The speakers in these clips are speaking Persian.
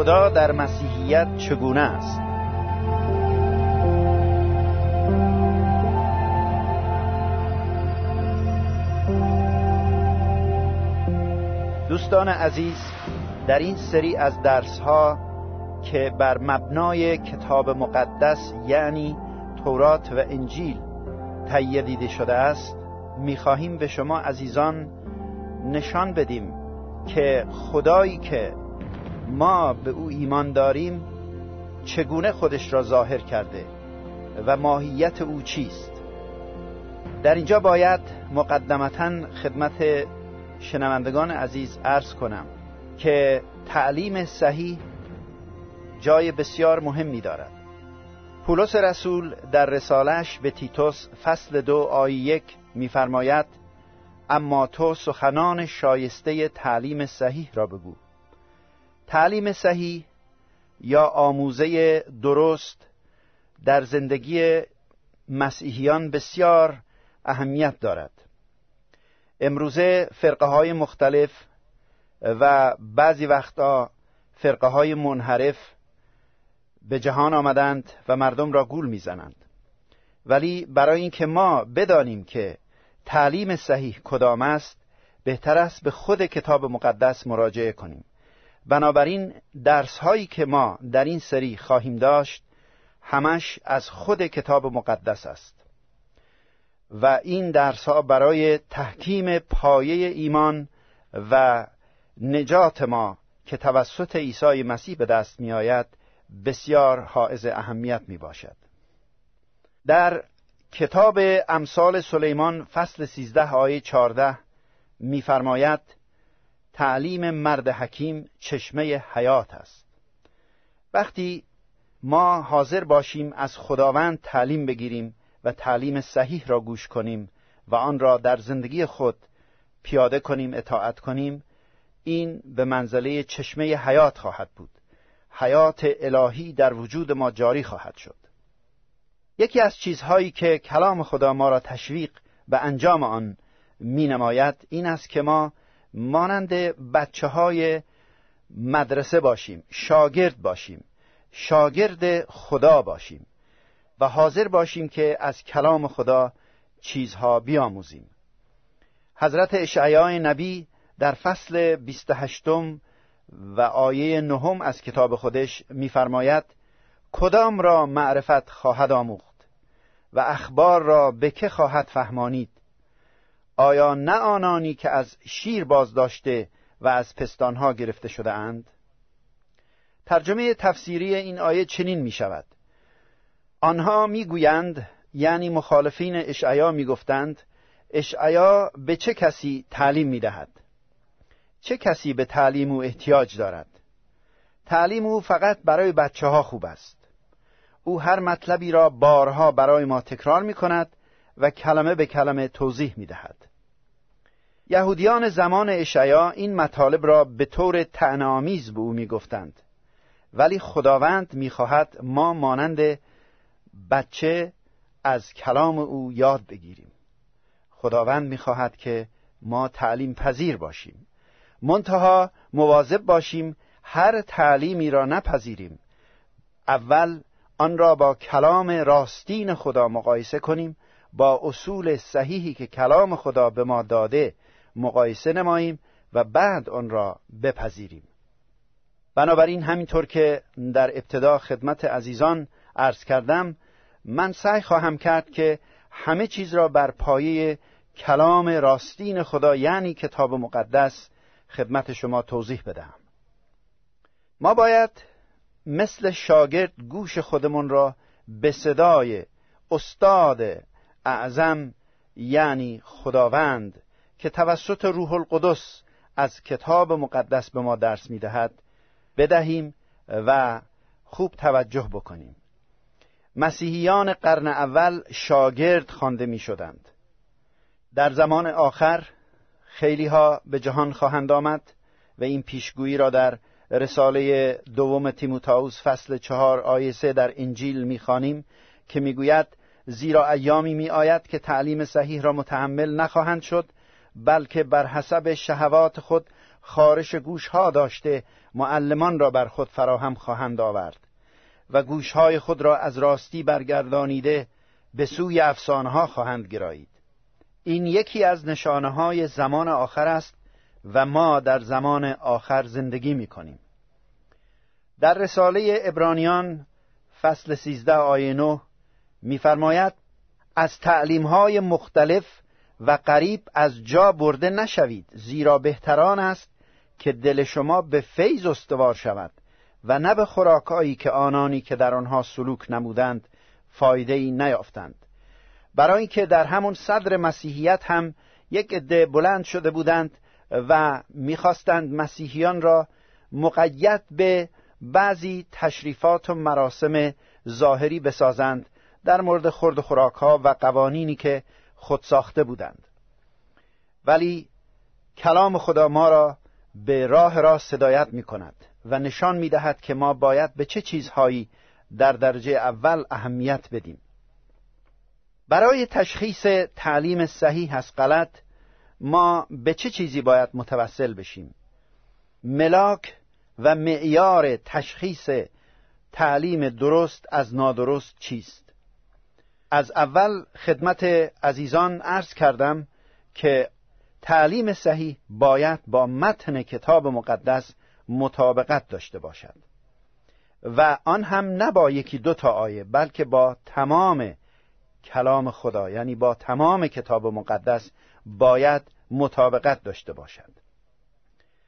خدا در مسیحیت چگونه است؟ دوستان عزیز در این سری از درس ها که بر مبنای کتاب مقدس یعنی تورات و انجیل تهیه دیده شده است می‌خواهیم به شما عزیزان نشان بدیم که خدایی که ما به او ایمان داریم چگونه خودش را ظاهر کرده و ماهیت او چیست؟ در اینجا باید مقدمتا خدمت شنوندگان عزیز عرض کنم که تعلیم صحیح جای بسیار مهمی دارد. پولس رسول در رسالش به تیتوس فصل دو آیه یک میفرماید اما تو سخنان شایسته تعلیم صحیح را بگو. تعلیم صحیح یا آموزه درست در زندگی مسیحیان بسیار اهمیت دارد. امروزه فرقه های مختلف و بعضی وقتا فرقه های منحرف به جهان آمدند و مردم را گول می‌زنند. ولی برای اینکه ما بدانیم که تعلیم صحیح کدام است بهتر است به خود کتاب مقدس مراجعه کنیم. بنابراین درس هایی که ما در این سری خواهیم داشت همش از خود کتاب مقدس است. و این درس ها برای تحکیم پایه ایمان و نجات ما که توسط عیسی مسیح به دست می آید بسیار حائز اهمیت می باشد در کتاب امثال سلیمان فصل 13 آیه 14 میفرماید تعلیم مرد حکیم چشمه حیات است. وقتی ما حاضر باشیم از خداوند تعلیم بگیریم و تعلیم صحیح را گوش کنیم و آن را در زندگی خود پیاده کنیم اطاعت کنیم این به منزله چشمه حیات خواهد بود. حیات الهی در وجود ما جاری خواهد شد. یکی از چیزهایی که کلام خدا ما را تشویق به انجام آن می نماید این است که ما مانند بچه های مدرسه باشیم شاگرد باشیم شاگرد خدا باشیم و حاضر باشیم که از کلام خدا چیزها بیاموزیم. حضرت اشعیای نبی در فصل 28 و آیه نهم از کتاب خودش میفرماید کدام را معرفت خواهد آموخت و اخبار را به که خواهد فهمانید؟ آیا نه آنانی که از شیر باز داشته و از پستانها گرفته شده اند؟ ترجمه تفسیری این آیه چنین می شود آنها می‌گویند یعنی مخالفین اشعیا می‌گفتند اشعیا به چه کسی تعلیم می‌دهد چه کسی به تعلیم او احتیاج دارد تعلیم او فقط برای بچه ها خوب است او هر مطلبی را بارها برای ما تکرار می کند و کلمه به کلمه توضیح می دهد. یهودیان زمان اشعیا این مطالب را به طور تعنامیز به او می گفتند. ولی خداوند می خواهد ما مانند بچه از کلام او یاد بگیریم. خداوند می‌خواهد که ما تعلیم پذیر باشیم. منتها مواظب باشیم هر تعلیمی را نپذیریم. اول آن را با کلام راستین خدا مقایسه کنیم با اصول صحیحی که کلام خدا به ما داده مقایسه نماییم و بعد آن را بپذیریم. بنابراین همینطور که در ابتدا خدمت عزیزان عرض کردم من سعی خواهم کرد که همه چیز را بر پایه کلام راستین خدا یعنی کتاب مقدس خدمت شما توضیح بدهم. ما باید مثل شاگرد گوش خودمون را به صدای استاد اعظم یعنی خداوند که توسط روح القدس از کتاب مقدس به ما درس می‌دهد بدهیم و خوب توجه بکنیم. مسیحیان قرن اول شاگرد خوانده می شدند در زمان آخر خیلی ها به جهان خواهند آمد و این پیشگویی را در رساله دوم تیموتائوس فصل چهار آیه سه در انجیل می‌خوانیم که می‌گوید زیرا ایامی می آید که تعلیم صحیح را متحمل نخواهند شد بلکه بر حسب شهوات خود خارش گوش ها داشته معلمان را بر خود فراهم خواهند آورد و گوشهای خود را از راستی برگردانیده به سوی افسانه خواهند گرایید. این یکی از نشانه های زمان آخر است و ما در زمان آخر زندگی می کنیم در رساله ابرانیان فصل سیزده آیه نه میفرماید از تعلیم های مختلف و قریب از جا برده نشوید. زیرا بهتران است که دل شما به فیض استوار شود و نه به خوراکایی که آنانی که در آنها سلوک نمودند فایده ای نیافتند. برای اینکه در همون صدر مسیحیت هم یک عده بلند شده بودند و می‌خواستند مسیحیان را مقید به بعضی تشریفات و مراسم ظاهری بسازند در مورد خورد خوراک ها و قوانینی که خود ساخته بودند. ولی کلام خدا ما را به راه راست هدایت می کند و نشان می دهد که ما باید به چه چیزهایی در درجه اول اهمیت بدیم. برای تشخیص تعلیم صحیح از غلط ما به چه چیزی باید متوسل بشیم؟ ملاک و معیار تشخیص تعلیم درست از نادرست چیست؟ از اول خدمت عزیزان عرض کردم که تعلیم صحیح باید با متن کتاب مقدس مطابقت داشته باشد. و آن هم نه با یکی دو تا آیه بلکه با تمام کلام خدا یعنی با تمام کتاب مقدس باید مطابقت داشته باشد.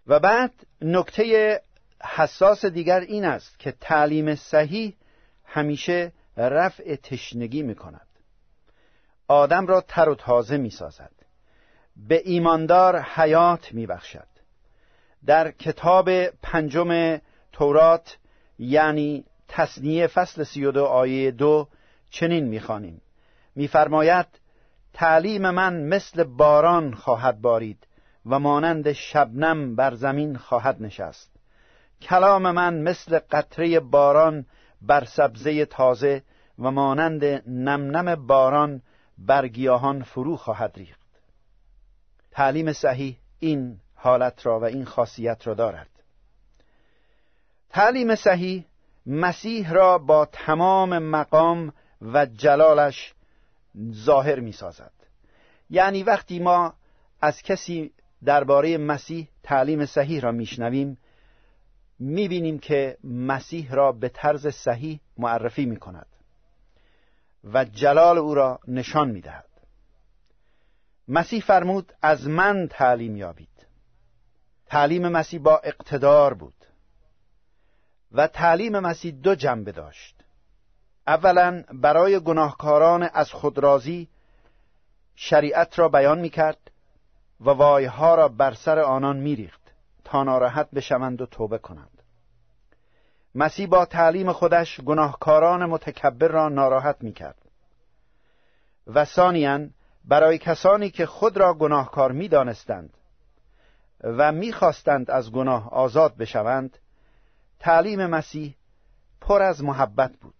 و بعد نکته حساس دیگر این است که تعلیم صحیح همیشه رفع تشنگی می کند آدم را تر و تازه می سازد به ایماندار حیات می بخشد در کتاب پنجم تورات یعنی تصنیه فصل سی و دو آیه دو چنین می‌خوانیم. میفرماید تعلیم من مثل باران خواهد بارید و مانند شبنم بر زمین خواهد نشست. کلام من مثل قطره باران بر سبزه تازه و مانند نمنم باران بر گیاهان فرو خواهد ریخت. تعلیم صحیح این حالت را و این خاصیت را دارد. تعلیم صحیح مسیح را با تمام مقام و جلالش ظاهر می سازد. یعنی وقتی ما از کسی درباره مسیح تعلیم صحیح را میشنویم می‌بینیم که مسیح را به طرز صحیح معرفی می کند و جلال او را نشان می دهد. مسیح فرمود از من تعلیم یابید. تعلیم مسیح با اقتدار بود و تعلیم مسیح دو جنبه داشت. اولا برای گناهکاران از خودرازی شریعت را بیان می کرد و وایها را بر سر آنان میریخت. تا ناراحت بشوند و توبه کنند مسیح با تعلیم خودش گناهکاران متکبر را ناراحت می کرد و ثانیا برای کسانی که خود را گناهکار می دانستند و می‌خواستند از گناه آزاد بشوند تعلیم مسیح پر از محبت بود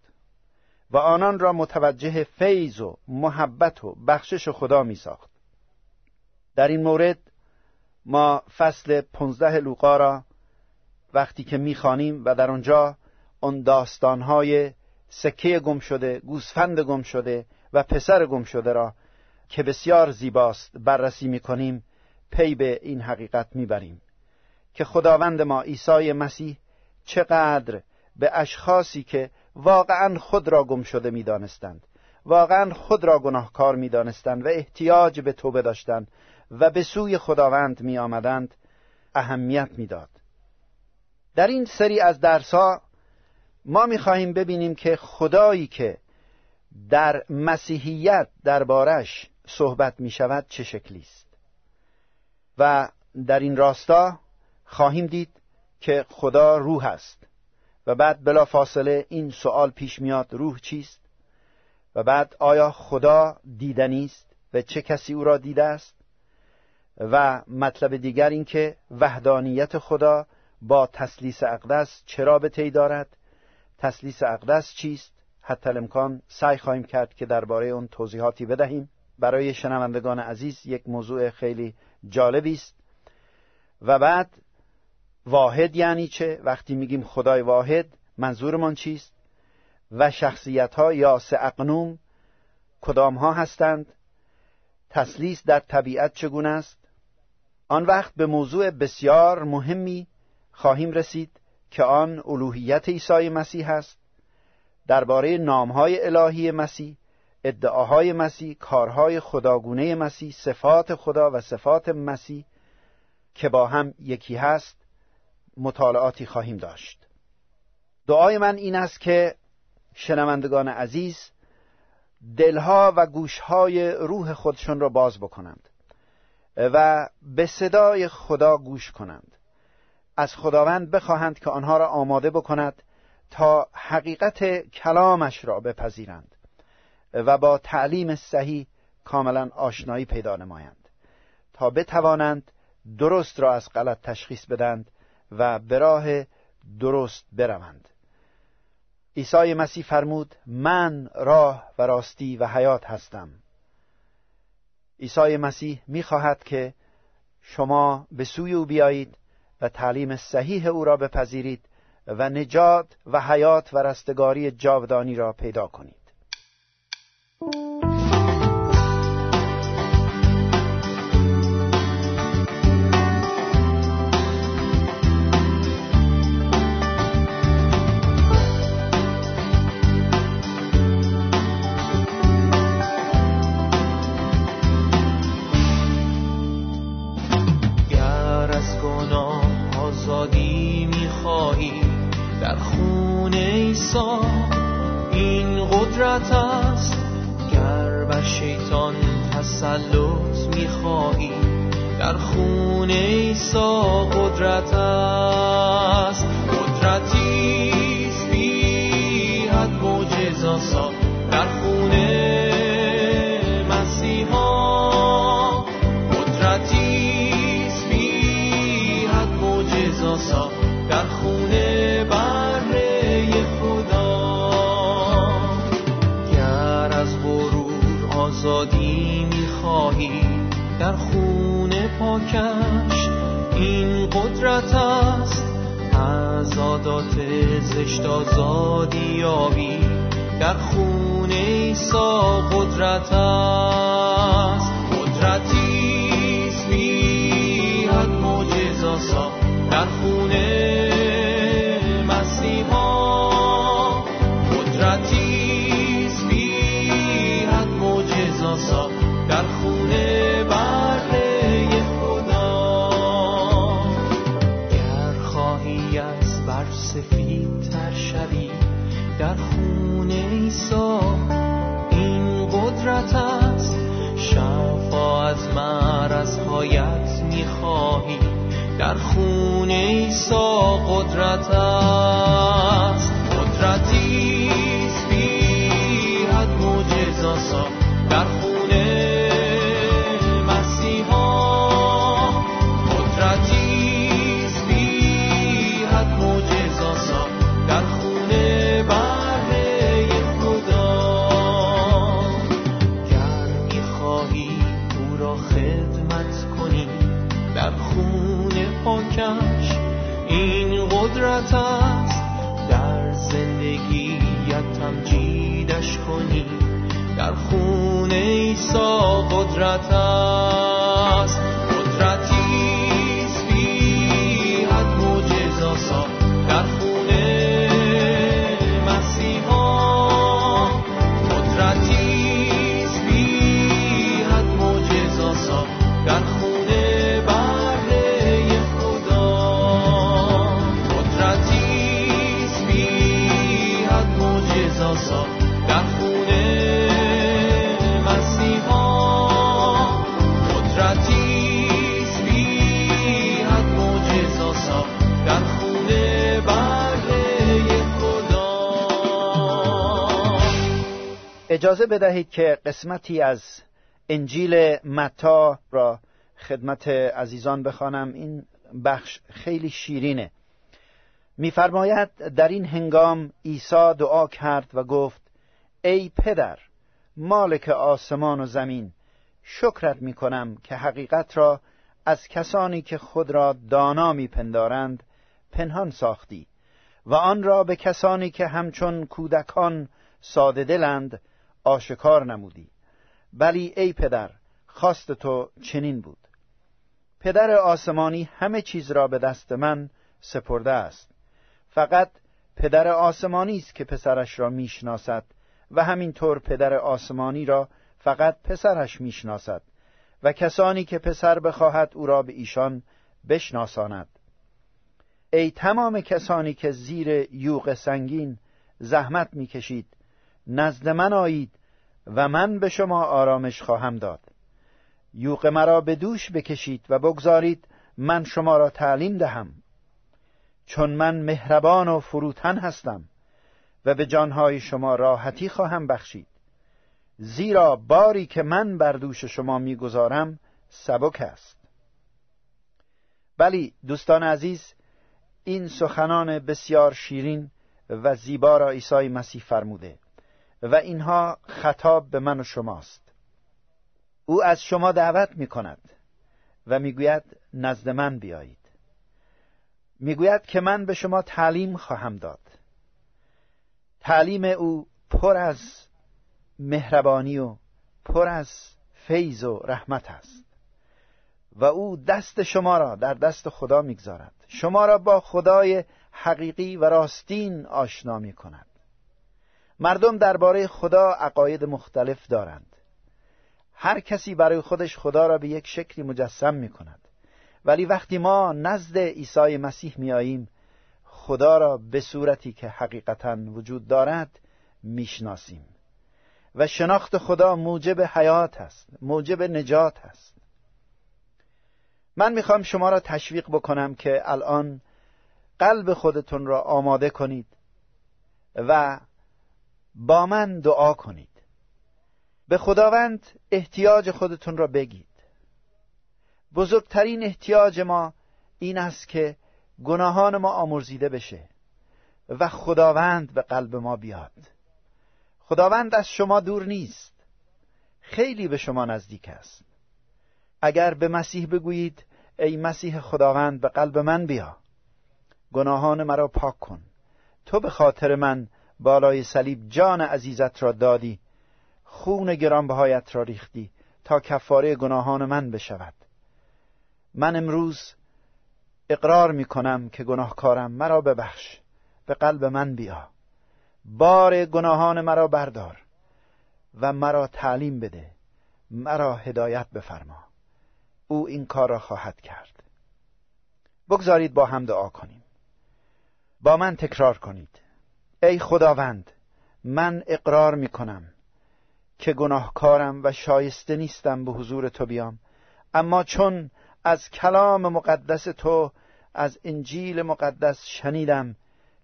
و آنان را متوجه فیض و محبت و بخشش خدا می ساخت. در این مورد ما فصل پنزده لوقا را وقتی که می‌خوانیم و در آنجا آن داستانهای سکه گم شده گوسفند گم شده و پسر گم شده را که بسیار زیباست بررسی می‌کنیم پی به این حقیقت می‌بریم که خداوند ما عیسی مسیح چقدر به اشخاصی که واقعا خود را گم شده می‌دانستند واقعا خود را گناهکار می‌دانستند و احتیاج به توبه داشتند و به سوی خداوند می آمدند اهمیت می‌داد. در این سری از درسها ما می خواهیم ببینیم که خدایی که در مسیحیت دربارش صحبت می شود چه شکلی است. و در این راستا خواهیم دید که خدا روح است و بعد بلا فاصله این سوال پیش میاد روح چیست؟ و بعد آیا خدا دیدنی است و چه کسی او را دیده است؟ و مطلب دیگر این که وحدانیت خدا با تسلیس اقدس چرا به تی دارد؟ تسلیس اقدس چیست؟ حتی الامکان سعی خواهیم کرد که درباره اون توضیحاتی بدهیم. برای شنوندگان عزیز یک موضوع خیلی جالبی است. و بعد واحد یعنی چه؟ وقتی میگیم خدای واحد منظورمان چیست؟ و شخصیت ها یا اقنوم کدام ها هستند؟ تسلیس در طبیعت چگونه است؟ آن وقت به موضوع بسیار مهمی خواهیم رسید که آن الوهیت عیسی مسیح است. درباره نامهای الهی مسیح ادعاهای مسیح کارهای خداگونه مسیح صفات خدا و صفات مسیح که با هم یکی هست مطالعاتی خواهیم داشت. دعای من این است که شنوندگان عزیز دلها و گوشهای روح خودشون را باز بکنند. و به صدای خدا گوش کنند. از خداوند بخواهند که آنها را آماده بکند تا حقیقت کلامش را بپذیرند و با تعلیم صحیح کاملا آشنایی پیدا نمایند تا بتوانند درست را از غلط تشخیص بدند و به راه درست بروند. عیسی مسیح فرمود من راه و راستی و حیات هستم. عیسی مسیح می‌خواهد که شما به سوی او بیایید و تعلیم صحیح او را بپذیرید و نجات و حیات و رستگاری جاودانی را پیدا کنید. زشت آزادی یابی. در خون ایسا قدرت است. خون ایسا اجازه بدهید که قسمتی از انجیل متا را خدمت عزیزان بخوانم. این بخش خیلی شیرینه. میفرماید در این هنگام عیسی دعا کرد و گفت ای پدر مالک آسمان و زمین شکرت می کنم که حقیقت را از کسانی که خود را دانا میپندارند پنهان ساختی و آن را به کسانی که همچون کودکان ساده دلند آشکار نمودی. ولی ای پدر خواست تو چنین بود. پدر آسمانی همه چیز را به دست من سپرده است. فقط پدر آسمانی است که پسرش را می‌شناسد و همینطور پدر آسمانی را فقط پسرش می‌شناسد و کسانی که پسر بخواهد او را به ایشان بشناساند. ای تمام کسانی که زیر یوغ سنگین زحمت می‌کشید نزد من آیید و من به شما آرامش خواهم داد. یوغ مرا به دوش بکشید و بگذارید من شما را تعلیم دهم. چون من مهربان و فروتن هستم و به جانهای شما راحتی خواهم بخشید. زیرا باری که من بر دوش شما می‌گذارم سبک است. ولی دوستان عزیز این سخنان بسیار شیرین و زیبا را عیسی مسیح فرموده. و اینها خطاب به من و شماست. او از شما دعوت می کند و می‌گوید نزد من بیایید. می‌گوید که من به شما تعلیم خواهم داد. تعلیم او پر از مهربانی و پر از فیض و رحمت است و او دست شما را در دست خدا می‌گذارد. شما را با خدای حقیقی و راستین آشنا می کند مردم درباره خدا عقاید مختلف دارند. هر کسی برای خودش خدا را به یک شکلی مجسم می کند ولی وقتی ما نزد عیسی مسیح میاییم خدا را به صورتی که حقیقتا وجود دارد می‌شناسیم. و شناخت خدا موجب حیات است موجب نجات است. من می‌خوام شما را تشویق بکنم که الان قلب خودتون را آماده کنید و با من دعا کنید. به خداوند احتیاج خودتون را بگید. بزرگترین احتیاج ما این است که گناهان ما آمرزیده بشه و خداوند به قلب ما بیاد. خداوند از شما دور نیست. خیلی به شما نزدیک است. اگر به مسیح بگویید ای مسیح خداوند به قلب من بیا. گناهان مرا پاک کن. تو به خاطر من بالای صلیب جان عزیزت را دادی خون گرانبهایت را ریختی تا کفاره گناهان من بشود. من امروز اقرار می کنم که گناهکارم مرا ببخش به قلب من بیا. بار گناهان مرا بردار و مرا تعلیم بده مرا هدایت بفرما. او این کار را خواهد کرد. بگذارید با هم دعا کنیم. با من تکرار کنید. ای خداوند من اقرار می کنم که گناهکارم و شایسته نیستم به حضور تو بیام. اما چون از کلام مقدس تو از انجیل مقدس شنیدم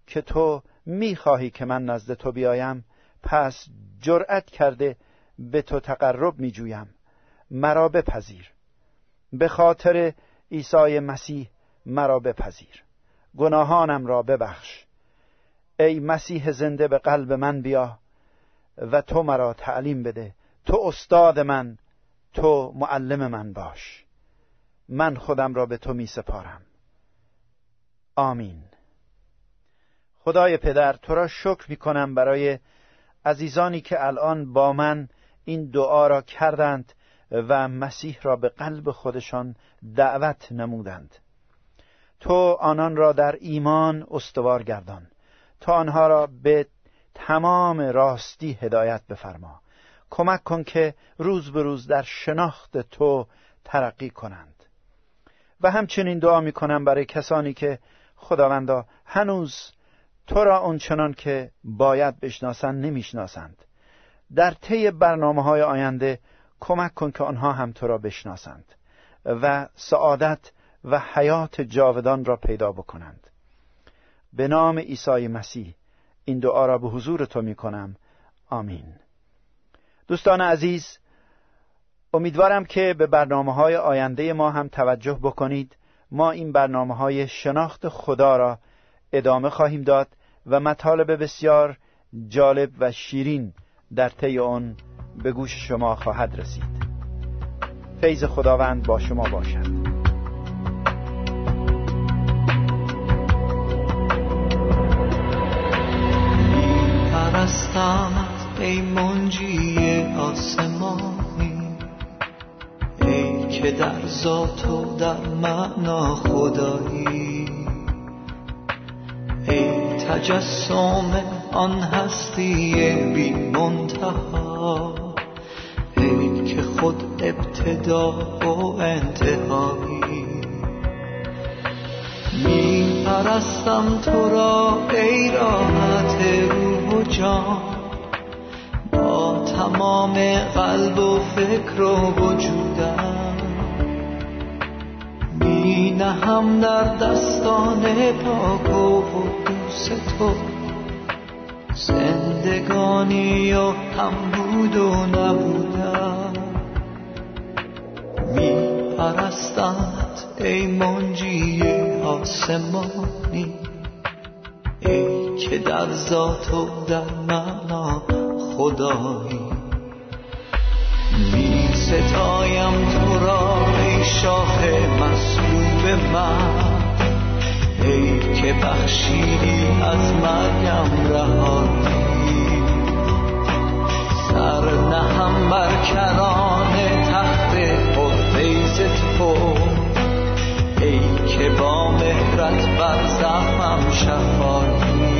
که تو می‌خواهی که من نزد تو بیایم پس جرأت کرده به تو تقرب میجویم. مرا بپذیر. به خاطر عیسی مسیح مرا بپذیر. گناهانم را ببخش. ای مسیح زنده به قلب من بیا و تو مرا تعلیم بده. تو استاد من تو معلم من باش. من خودم را به تو می سپارم. آمین. خدای پدر تو را شکر می کنم برای عزیزانی که الان با من این دعا را کردند و مسیح را به قلب خودشان دعوت نمودند. تو آنان را در ایمان استوار گردان. تا آنها را به تمام راستی هدایت بفرما. کمک کن که روز به روز در شناخت تو ترقی کنند. و همچنین دعا می کنم برای کسانی که خداوندا هنوز تو را اونچنان که باید بشناسند نمی‌شناسند. در طی برنامه های آینده کمک کن که آنها هم تو را بشناسند و سعادت و حیات جاودان را پیدا بکنند. به نام عیسی مسیح. این دعا را به حضور تو می کنم آمین. دوستان عزیز امیدوارم که به برنامه های آینده ما هم توجه بکنید. ما این برنامه های شناخت خدا را ادامه خواهیم داد و مطالب بسیار جالب و شیرین در طی آن به گوش شما خواهد رسید. فیض خداوند با شما باشد. پرستمت ای منجی آسمانی. ای که در ذات و در معنا خدایی. ای تجسم آن هستی بی منتها. ای که خود ابتدا و انتهایی. می پرستم تو را ای راحت روح و جان با تمام قلب و فکر و وجودم می نهم در دستان پاک و قدوس تو. زندگانی و هم بود و نبودم می پرستمت ای منجی آسمانی. ای که در ذات و در معنا خدایی. می ستایم تو را ای شاه مسلوب من. ای که بخشیدی از مریم رهایی. سر نهم بر کران تخت قدیز تو. که با مهرت بر زخمم شفایی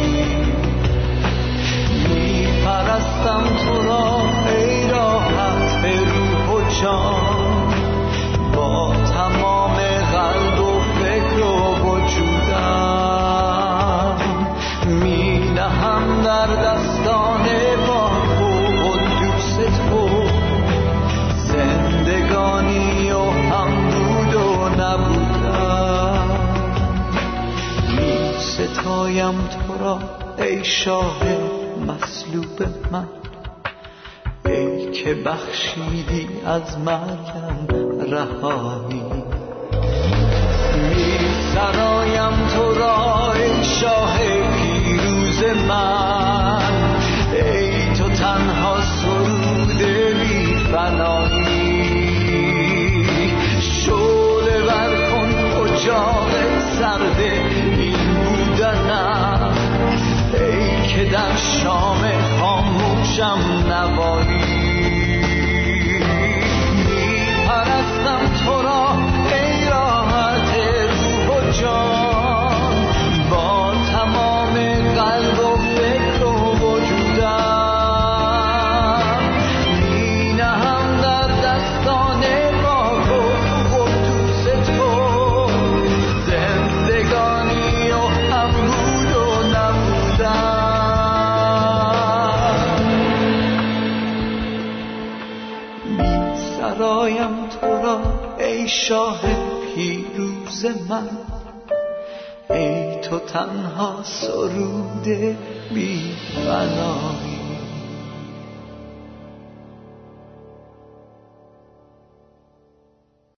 می پرستم تو را ای راحت به روح و جان. با ستایم تو را ای شاه مصلوب من. ای که بخشیدی از مریم رهایی. می سرایم تو را ای شاه پیروز من. ای تو تنها سرود بی فنایی شعله بر کن اجاق که در شام خاموشم نوایی شاه پیروز من. ای تو تنها سرود بی فنایی